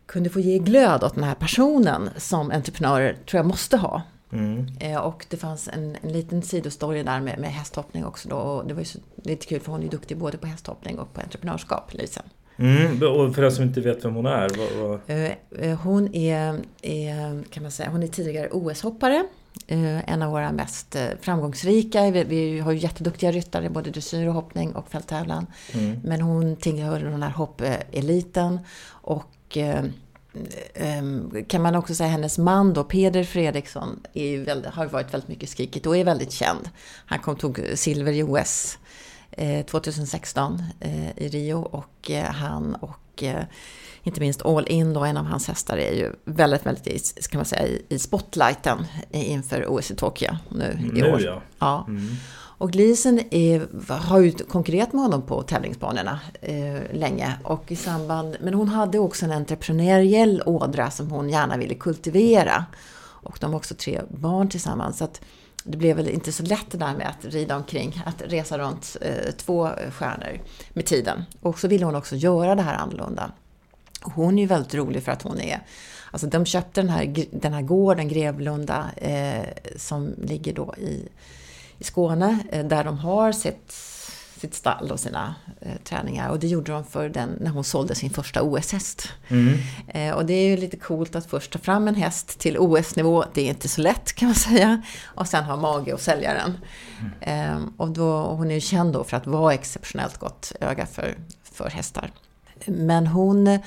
kunde få ge glöd åt den här personen som entreprenörer tror jag måste ha. Mm. Eh, Och det fanns en, en liten sidostory där med, med hästhoppning också då. Och det var ju så, lite kul för hon är ju duktig både på hästhoppning och på entreprenörskap, Lisen. Mm. Och för den som inte vet vem hon är. Vad, vad... Eh, eh, Hon är, är, kan man säga, hon är tidigare OS-hoppare. En av våra mest framgångsrika. Vi, vi har ju jätteduktiga ryttare, både dressyr och hoppning och fälttävlan. Mm. Men hon tillhör den här hoppeliten. Och kan man också säga hennes man då, Peder Fredriksson, väldigt, har varit väldigt mycket skrikigt och är väldigt känd. Han kom tog silver i OS eh, 2016 eh, i Rio och eh, han och eh, inte minst All In då, en av hans hästar är ju väldigt, väldigt i, kan man säga, i, i spotlighten inför OS i Tokyo nu i Nu år. ja. Ja. Mm. Och Gleason är, har ju konkurrerat med honom på tävlingsbanorna eh, länge. Och i samband, men hon hade också en entreprenöriell ådra som hon gärna ville kultivera. Och de har också tre barn tillsammans. Så att det blev väl inte så lätt det där med att rida omkring, att resa runt eh, två stjärnor med tiden. Och så ville hon också göra det här annorlunda. Hon är ju väldigt rolig för att hon är Alltså de köpte den här, den här gården, Grevlunda, eh, som ligger då i, i Skåne, eh, där de har sitt, sitt stall och sina eh, träningar. Och det gjorde de för den, när hon sålde sin första OS-häst. Mm. Eh, och det är ju lite coolt att först ta fram en häst till OS-nivå, det är inte så lätt kan man säga. Och sen ha mage att sälja den. Mm. och då, hon är ju känd då för att vara exceptionellt gott öga för, för hästar. Men hon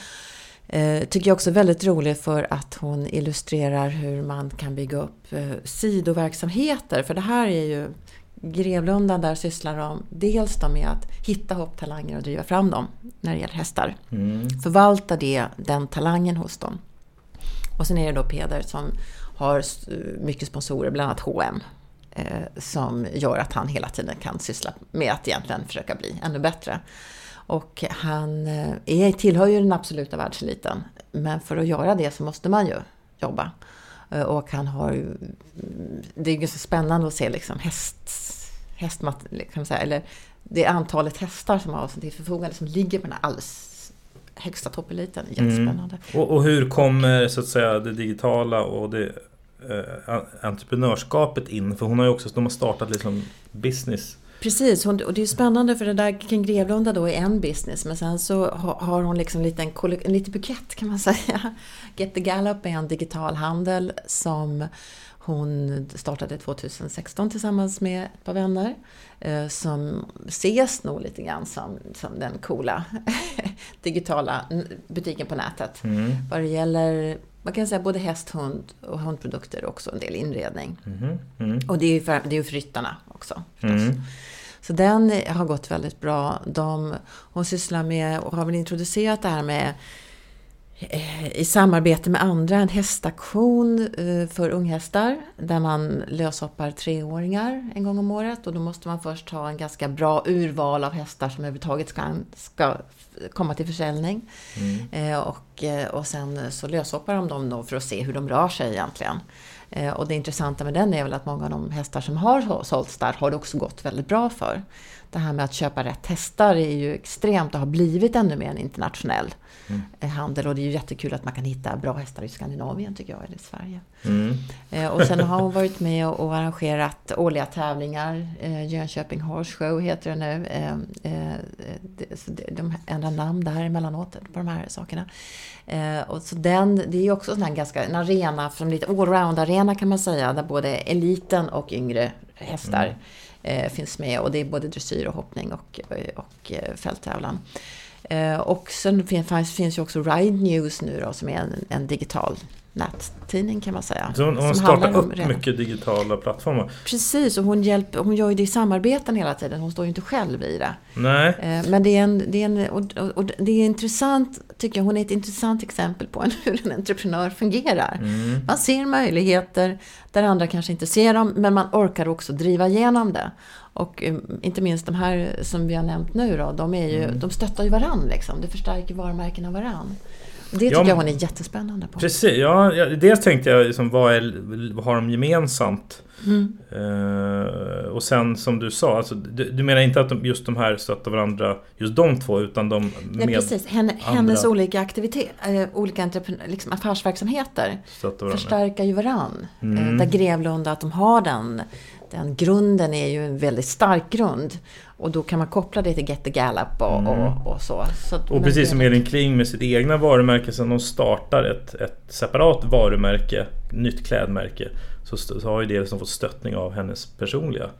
Eh, tycker jag också är väldigt rolig för att hon illustrerar hur man kan bygga upp eh, sidoverksamheter. För det här är ju Grevlunda, där sysslar de dels då med att hitta hopptalanger och driva fram dem när det gäller hästar. Mm. Förvalta det, den talangen hos dem. Och sen är det då Peder som har mycket sponsorer, bland annat H&M eh, som gör att han hela tiden kan syssla med att egentligen försöka bli ännu bättre. Och han eh, är, tillhör ju den absoluta världseliten. Men för att göra det så måste man ju jobba. Eh, och han har ju... Det är ganska spännande att se liksom häst... Hästmat, så här, eller det antalet hästar som har till förfogande som ligger på den här alldeles högsta toppeliten. Mm. Jättespännande. Mm. Och, och, hur kommer så att säga det digitala och det eh, entreprenörskapet in? För hon har ju också de har startat liksom business Precis, hon, och det är spännande för det där kring Grevlunda då är en business men sen så har hon liksom lite en, en liten bukett kan man säga. Get the Gallup är en digital handel som hon startade 2016 tillsammans med ett par vänner eh, som ses nog lite grann som, som den coola digitala butiken på nätet. Mm. Vad det gäller man kan säga både häst, hund och hundprodukter och också en del inredning. Mm. Mm. Och det är ju för, det är för ryttarna också förstås. Mm. Så den har gått väldigt bra. De, hon sysslar med och har väl introducerat det här med eh, i samarbete med andra en hästaktion eh, för unghästar där man löshoppar treåringar en gång om året och då måste man först ha en ganska bra urval av hästar som överhuvudtaget ska, ska komma till försäljning. Mm. Eh, och, och sen så löshoppar de dem då för att se hur de rör sig egentligen. Eh, och det intressanta med den är väl att många av de hästar som har sålts där har det också gått väldigt bra för. Det här med att köpa rätt hästar är ju extremt och har blivit ännu mer en internationell mm. Eh, handel. Och det är ju jättekul att man kan hitta bra hästar i Skandinavien tycker jag, eller i Sverige. Mm. Eh, och sen har hon varit med och arrangerat årliga tävlingar. Jönköping Horse Show heter det nu. De ändrar namn där emellanåt på de här sakerna. Eh, och så den, det är också här ganska, en arena, som lite allround-arena kan man säga, där både eliten och yngre hästar mm eh, finns med. Och det är både dressyr och hoppning och, eh, och eh, fälttävlan. Eh, och sen finns, finns ju också Ride News nu då, som är en, en digital nättidning kan man säga. Så hon, hon startar upp redan. mycket digitala plattformar? Precis, och hon, hjälper, hon gör ju det i samarbeten hela tiden. Hon står ju inte själv i det. Nej. Eh, men det är, en, det är, en, och, och det är intressant, tycker jag. Hon är ett intressant exempel på hur en entreprenör fungerar. Mm. Man ser möjligheter där andra kanske inte ser dem, men man orkar också driva igenom det. Och eh, inte minst de här som vi har nämnt nu då, de, är ju, mm. de stöttar ju varandra. Liksom. Det förstärker varumärkena varandra. Det tycker ja, jag hon är jättespännande på. Precis, ja, dels tänkte jag liksom, vad, är, vad har de gemensamt? Mm. Uh, och sen som du sa, alltså, du, du, menar inte att de, just de här stöttar varandra, just de två, utan de med Nej, precis. Henne, hennes olika aktiviteter, äh, olika liksom affärsverksamheter förstärker ju varann. Mm. Uh, där Grevlunda, att de har den, den grunden är ju en väldigt stark grund. Och då kan man koppla det till Get the Gallup och, mm. och, och, så. så och precis som Elin Kling med sitt egna varumärke, sen de startar ett, ett separat varumärke, nytt klädmärke, så, så har ju det som fått stöttning av hennes personliga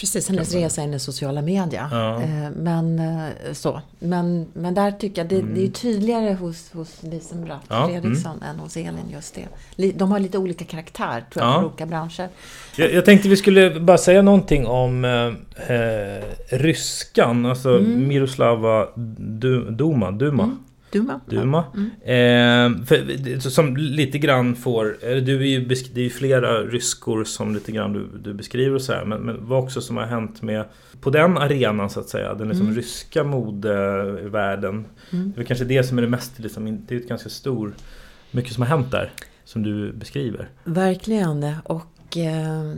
Precis, hennes resa in i sociala medier. Ja. Eh, men, eh, så. Men, men där tycker jag det, mm. det är mm. tydligare hos, hos Lisen Bratt ja. Fredriksson mm. än hos Elin just det. De har lite olika karaktär tror jag, ja. för olika branscher. Jag, jag, tänkte vi skulle bara säga någonting om eh, eh ryskan, alltså mm. Miroslava Duma. Duma. Mm. Duma. Duma. Mm. Eh, för, som lite grann får... Du är ju, det är ju flera ryskor som lite grann du, du beskriver och så här, men, men vad också som har hänt med på den arenan så att säga, den liksom mm. ryska modevärlden. Mm. Det är kanske det som är det mest, liksom, det är ett ganska stor, mycket som har hänt där som du beskriver. Verkligen. Och Och eh,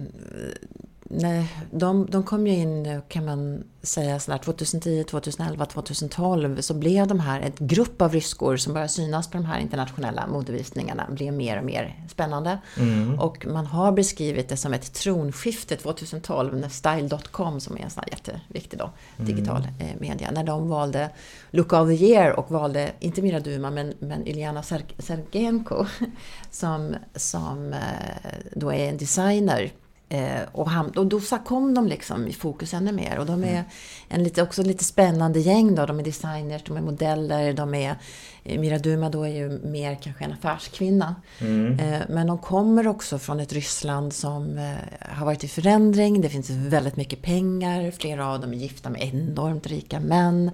nej, de, de kom ju in, kan man säga, sådär 2010, 2011, 2012 så blev de här, ett grupp av ryskor som började synas på de här internationella modevisningarna, blev mer och mer spännande. Mm. Och man har beskrivit det som ett tronskifte 2012 när Style.com, som är en sån här jätteviktig då, digital eh, media, när de valde Look of the Year och valde, inte Mira Duma, men, men Iljana Ser- Sergenko, som, som eh, då är en designer Eh, och, ham- och då kom de liksom i fokus ännu mer. Och de är en lite, också lite spännande gäng då. De är designers, de är modeller, de är... eh, Mira Duma då är ju mer kanske en affärskvinna. Eh, men de kommer också från ett Ryssland som eh, har varit i förändring. Det finns väldigt mycket pengar. Flera av dem är gifta med enormt rika män.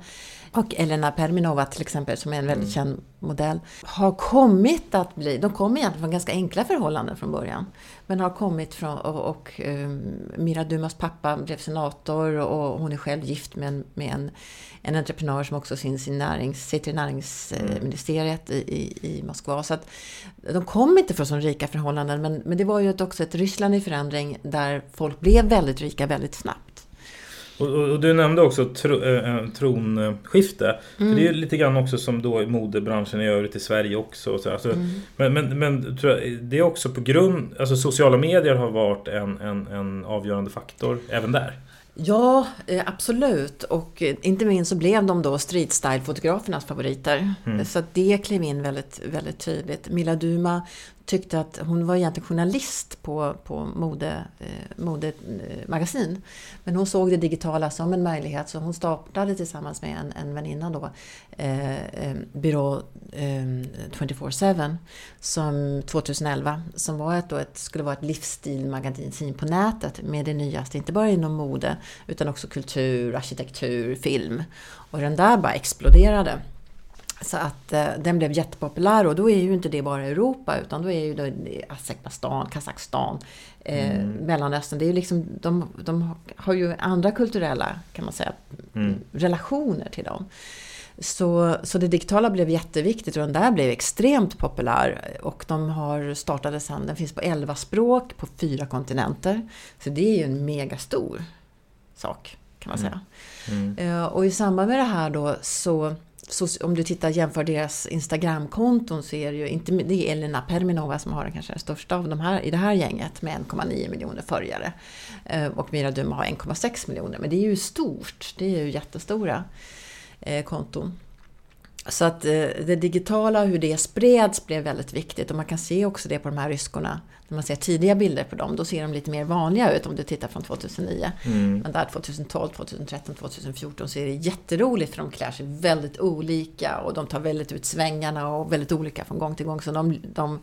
Och Elena Perminova till exempel, som är en väldigt känd modell, har kommit att bli... De kommer egentligen från ganska enkla förhållanden från början. Men har kommit från... Och, och um, Mira Dumas pappa blev senator och hon är själv gift med en, med en, en entreprenör som också finns i närings, sitter i näringsministeriet i, i, i Moskva. Så att de kom inte från så rika förhållanden, men, men det var ju också ett Ryssland i förändring där folk blev väldigt rika väldigt snabbt. Och, och, och du nämnde också tro, äh, tronskifte. För det är ju lite grann också som då i modebranschen i övrigt i Sverige också. Så, alltså, Men, men, men tror jag, det är också på grund... Alltså sociala medier har varit en, en, en avgörande faktor även där. Ja, eh, absolut. Och inte minst så blev de då street style-fotografernas favoriter. Så att det klev in väldigt, väldigt tydligt. Mila Duma tyckte att hon var egentligen journalist på, på modemagasin. Mode, eh, modemagasin. Men hon såg det digitala som en möjlighet så hon startade tillsammans med en, en väninna då eh, eh, byrå eh, 24-7 som 2011 som var ett, då ett, skulle vara ett livsstilmagasin på nätet med det nyaste, inte bara inom mode utan också kultur, arkitektur, film. Och den där bara exploderade. Så att eh, den blev jättepopulär och då är ju inte det bara Europa utan då är ju det Azerbajdzjan, Kazakstan, eh, Mellanöstern. Det är ju liksom, de, de har ju andra kulturella, kan man säga, relationer till dem. Så, så det digitala blev jätteviktigt och den där blev extremt populär. Och de har startade sen, den finns på 11 språk på fyra kontinenter. Så det är ju en megastor sak, kan man säga. Eh, Och i samband med det här då så om du tittar jämför deras Instagramkonton så är det ju inte det är Elena Perminova som har den kanske den största av de här i det här gänget med 1,9 miljoner följare. Eh, och Mira Duma har 1,6 miljoner. Men det är ju stort. Det är ju jättestora eh, konton. Så att eh, det digitala, hur det spreds, blev väldigt viktigt. Och man kan se också det på de här ryskorna. När man ser tidiga bilder på dem, då ser de lite mer vanliga ut om du tittar från 2009. Men där 2012, 2013, 2014 så är det jätteroligt för de klär sig väldigt olika och de tar väldigt ut svängarna och väldigt olika från gång till gång. Så de, de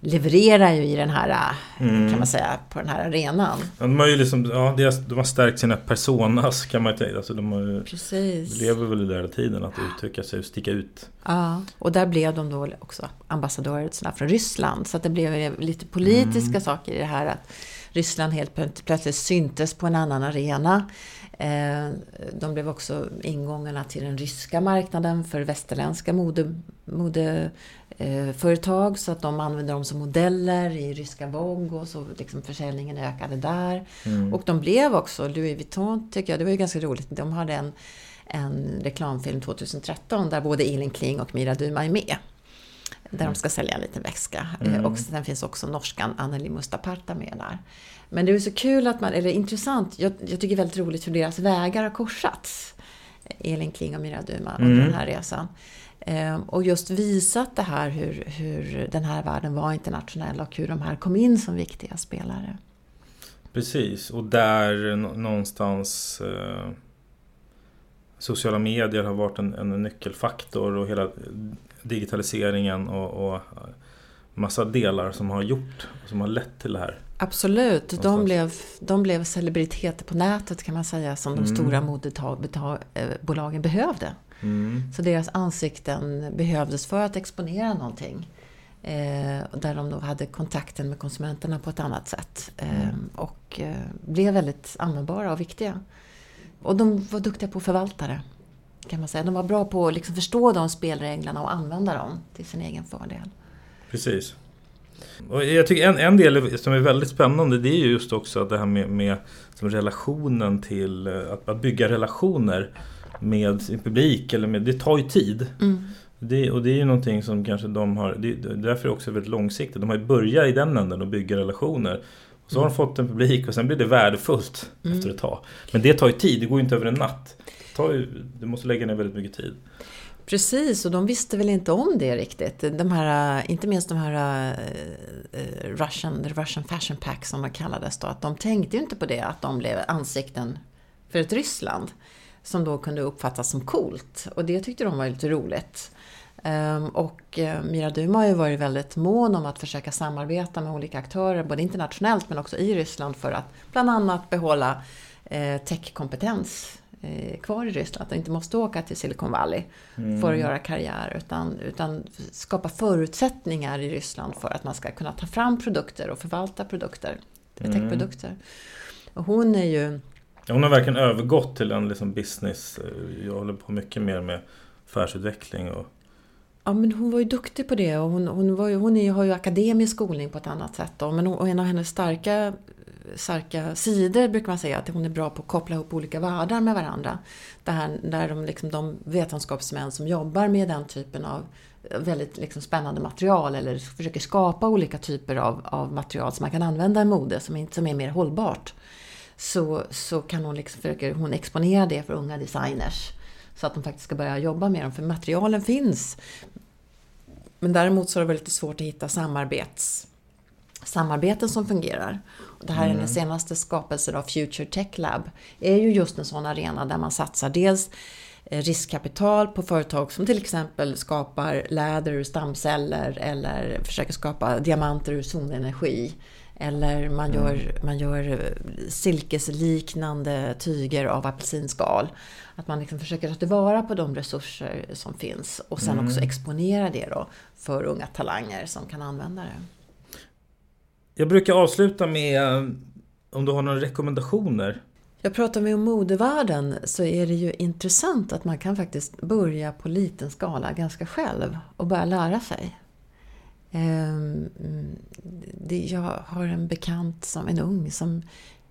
levererar ju i den här, kan man säga, på den här arenan. Ja, De har ju liksom, ja, de har stärkt sina personas kan man säga. Alltså, de har ju, Precis. lever väl i den här tiden att uttrycka sig och sticka ut. Ja, och där blev de då också ambassadörer sådär från Ryssland. Så att det blev lite politiska saker i det här att Ryssland helt plöt- plötsligt syntes på en annan arena. Eh, De blev också ingångarna till den ryska marknaden för västerländska mode, modeföretag. Så att de använde dem som modeller i ryska Vogue och så liksom försäljningen ökade där. Och de blev också, Louis Vuitton tycker jag, det var ju ganska roligt, de hade en, en reklamfilm 2013 där både Elin Kling och Mira Duma är med. Där de ska sälja en liten väska. Eh, Och sen finns också norskan Anneli Mustaparta med där. Men det är så kul att man, eller intressant, jag, jag tycker väldigt roligt hur deras vägar har korsats. Elin Kling och Mira Duma under den här resan. Ehm, Och just visat det här hur, hur den här världen var internationell och hur de här kom in som viktiga spelare. Precis, och där nå- någonstans eh, sociala medier har varit en, en nyckelfaktor och hela digitaliseringen och, och massa delar som har gjort, som har lett till det här. Absolut, de blev, de blev celebriteter på nätet kan man säga som de stora modebolagen behövde. Så deras ansikten behövdes för att exponera någonting. Eh, där de då hade kontakten med konsumenterna på ett annat sätt. Eh, och eh, blev väldigt användbara och viktiga. Och de var duktiga på att förvalta det. Kan man säga. De var bra på att liksom förstå de spelreglerna och använda dem till sin egen fördel. Precis. Och jag tycker en, en del som är väldigt spännande det är ju just också det här med, med relationen till eh, att, att bygga relationer med sin publik. Eller med, det tar ju tid. Mm. Det, och det är ju någonting som kanske de har, det, det är därför också väldigt långsiktigt. De har ju börjat i den änden och bygga relationer. Och så har de fått en publik och sen blir det värdefullt Mm. efter ett tag. Men det tar ju tid, det går ju inte över en natt. Det tar ju, du måste lägga ner väldigt mycket tid. Precis, och de visste väl inte om det riktigt. De här, inte minst de här uh, Russian, Russian Fashion Pack som de kallades då. Att de tänkte ju inte på det, att de blev ansikten för ett Ryssland. Som då kunde uppfattas som coolt. Och det tyckte de var lite roligt. Um, och uh, Mira Duma har ju varit väldigt mån om att försöka samarbeta med olika aktörer, både internationellt men också i Ryssland för att bland annat behålla uh, techkompetens eh, kvar i Ryssland. Att de inte måste åka till Silicon Valley Mm. för att göra karriär. Utan, utan skapa förutsättningar i Ryssland för att man ska kunna ta fram produkter och förvalta produkter. Mm. Techprodukter. Och hon är ju... Ja, hon har verkligen övergått till en liksom business. Eh, jag håller på mycket mer med affärsutveckling och Ja, men hon var ju duktig på det och hon, hon, var ju, hon är, har ju akademisk skolning på ett annat sätt. Då. Men hon, och en av hennes starka, starka sidor brukar man säga att hon är bra på att koppla ihop olika världar med varandra. Det här, där de, liksom, de vetenskapsmän som jobbar med den typen av väldigt liksom, spännande material eller försöker skapa olika typer av, av material som man kan använda i mode som, är- som är mer hållbart. Så, så kan hon, liksom, försöker hon exponera det för unga designers. Så att de faktiskt ska börja jobba med dem, för materialen finns. Men däremot så är det väldigt svårt att hitta samarbets, samarbeten som fungerar. Och det här är den senaste skapelsen av Future Tech Lab. är ju just en sån arena där man satsar dels eh, riskkapital på företag som till exempel skapar läder ur stamceller eller försöker skapa diamanter ur solenergi. Eller man gör, man gör eh, silkesliknande tyger av apelsinskal. Att man liksom försöker ta tillvara på de resurser som finns och sen också exponera det då för unga talanger som kan använda det. Jag brukar avsluta med eh, om du har några rekommendationer. Jag pratar med om modevärlden så är det ju intressant att man kan faktiskt börja på liten skala ganska själv och börja lära sig. Ehm, det- Jag har en bekant, som en ung, som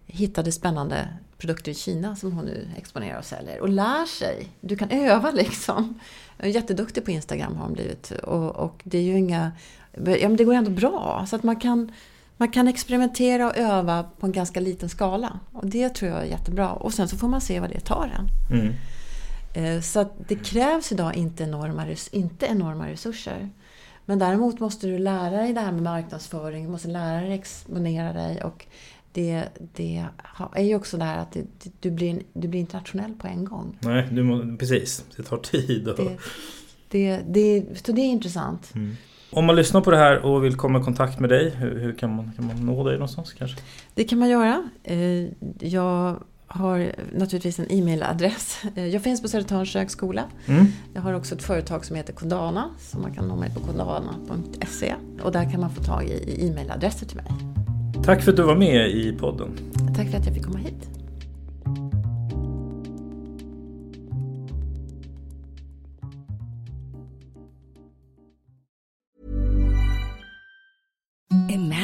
hittade spännande produkter i Kina som hon nu exponerar och säljer. Och lär sig. Du kan öva liksom. Jätteduktig på Instagram har hon blivit. Och, och det är ju inga... Ja, men det går ändå bra. Så att man kan, man kan experimentera och öva på en ganska liten skala. Och det tror jag är jättebra. Och sen så får man se vad det tar en. Mm. Eh, Så att det krävs idag inte enorma, inte enorma resurser. Men däremot måste du lära dig det här med marknadsföring, du måste lära dig exponera dig och det, det är ju också det här att det, du, blir, du blir internationell på en gång. Nej, du må, precis. Det tar tid. Och, Det, det, så det är intressant. Om man lyssnar på det här och vill komma i kontakt med dig, hur, hur kan, man, kan man nå dig någonstans kanske? Det kan man göra. Eh, Jag har naturligtvis en e-mailadress. Eh, Jag finns på Södertörns högskola. Mm. Jag har också ett företag som heter Kondana, som man kan nå mig på kondana.se. Och där kan man få tag i i e-mailadresser till mig. Tack för att du var med i podden. Tack för att jag fick komma hit.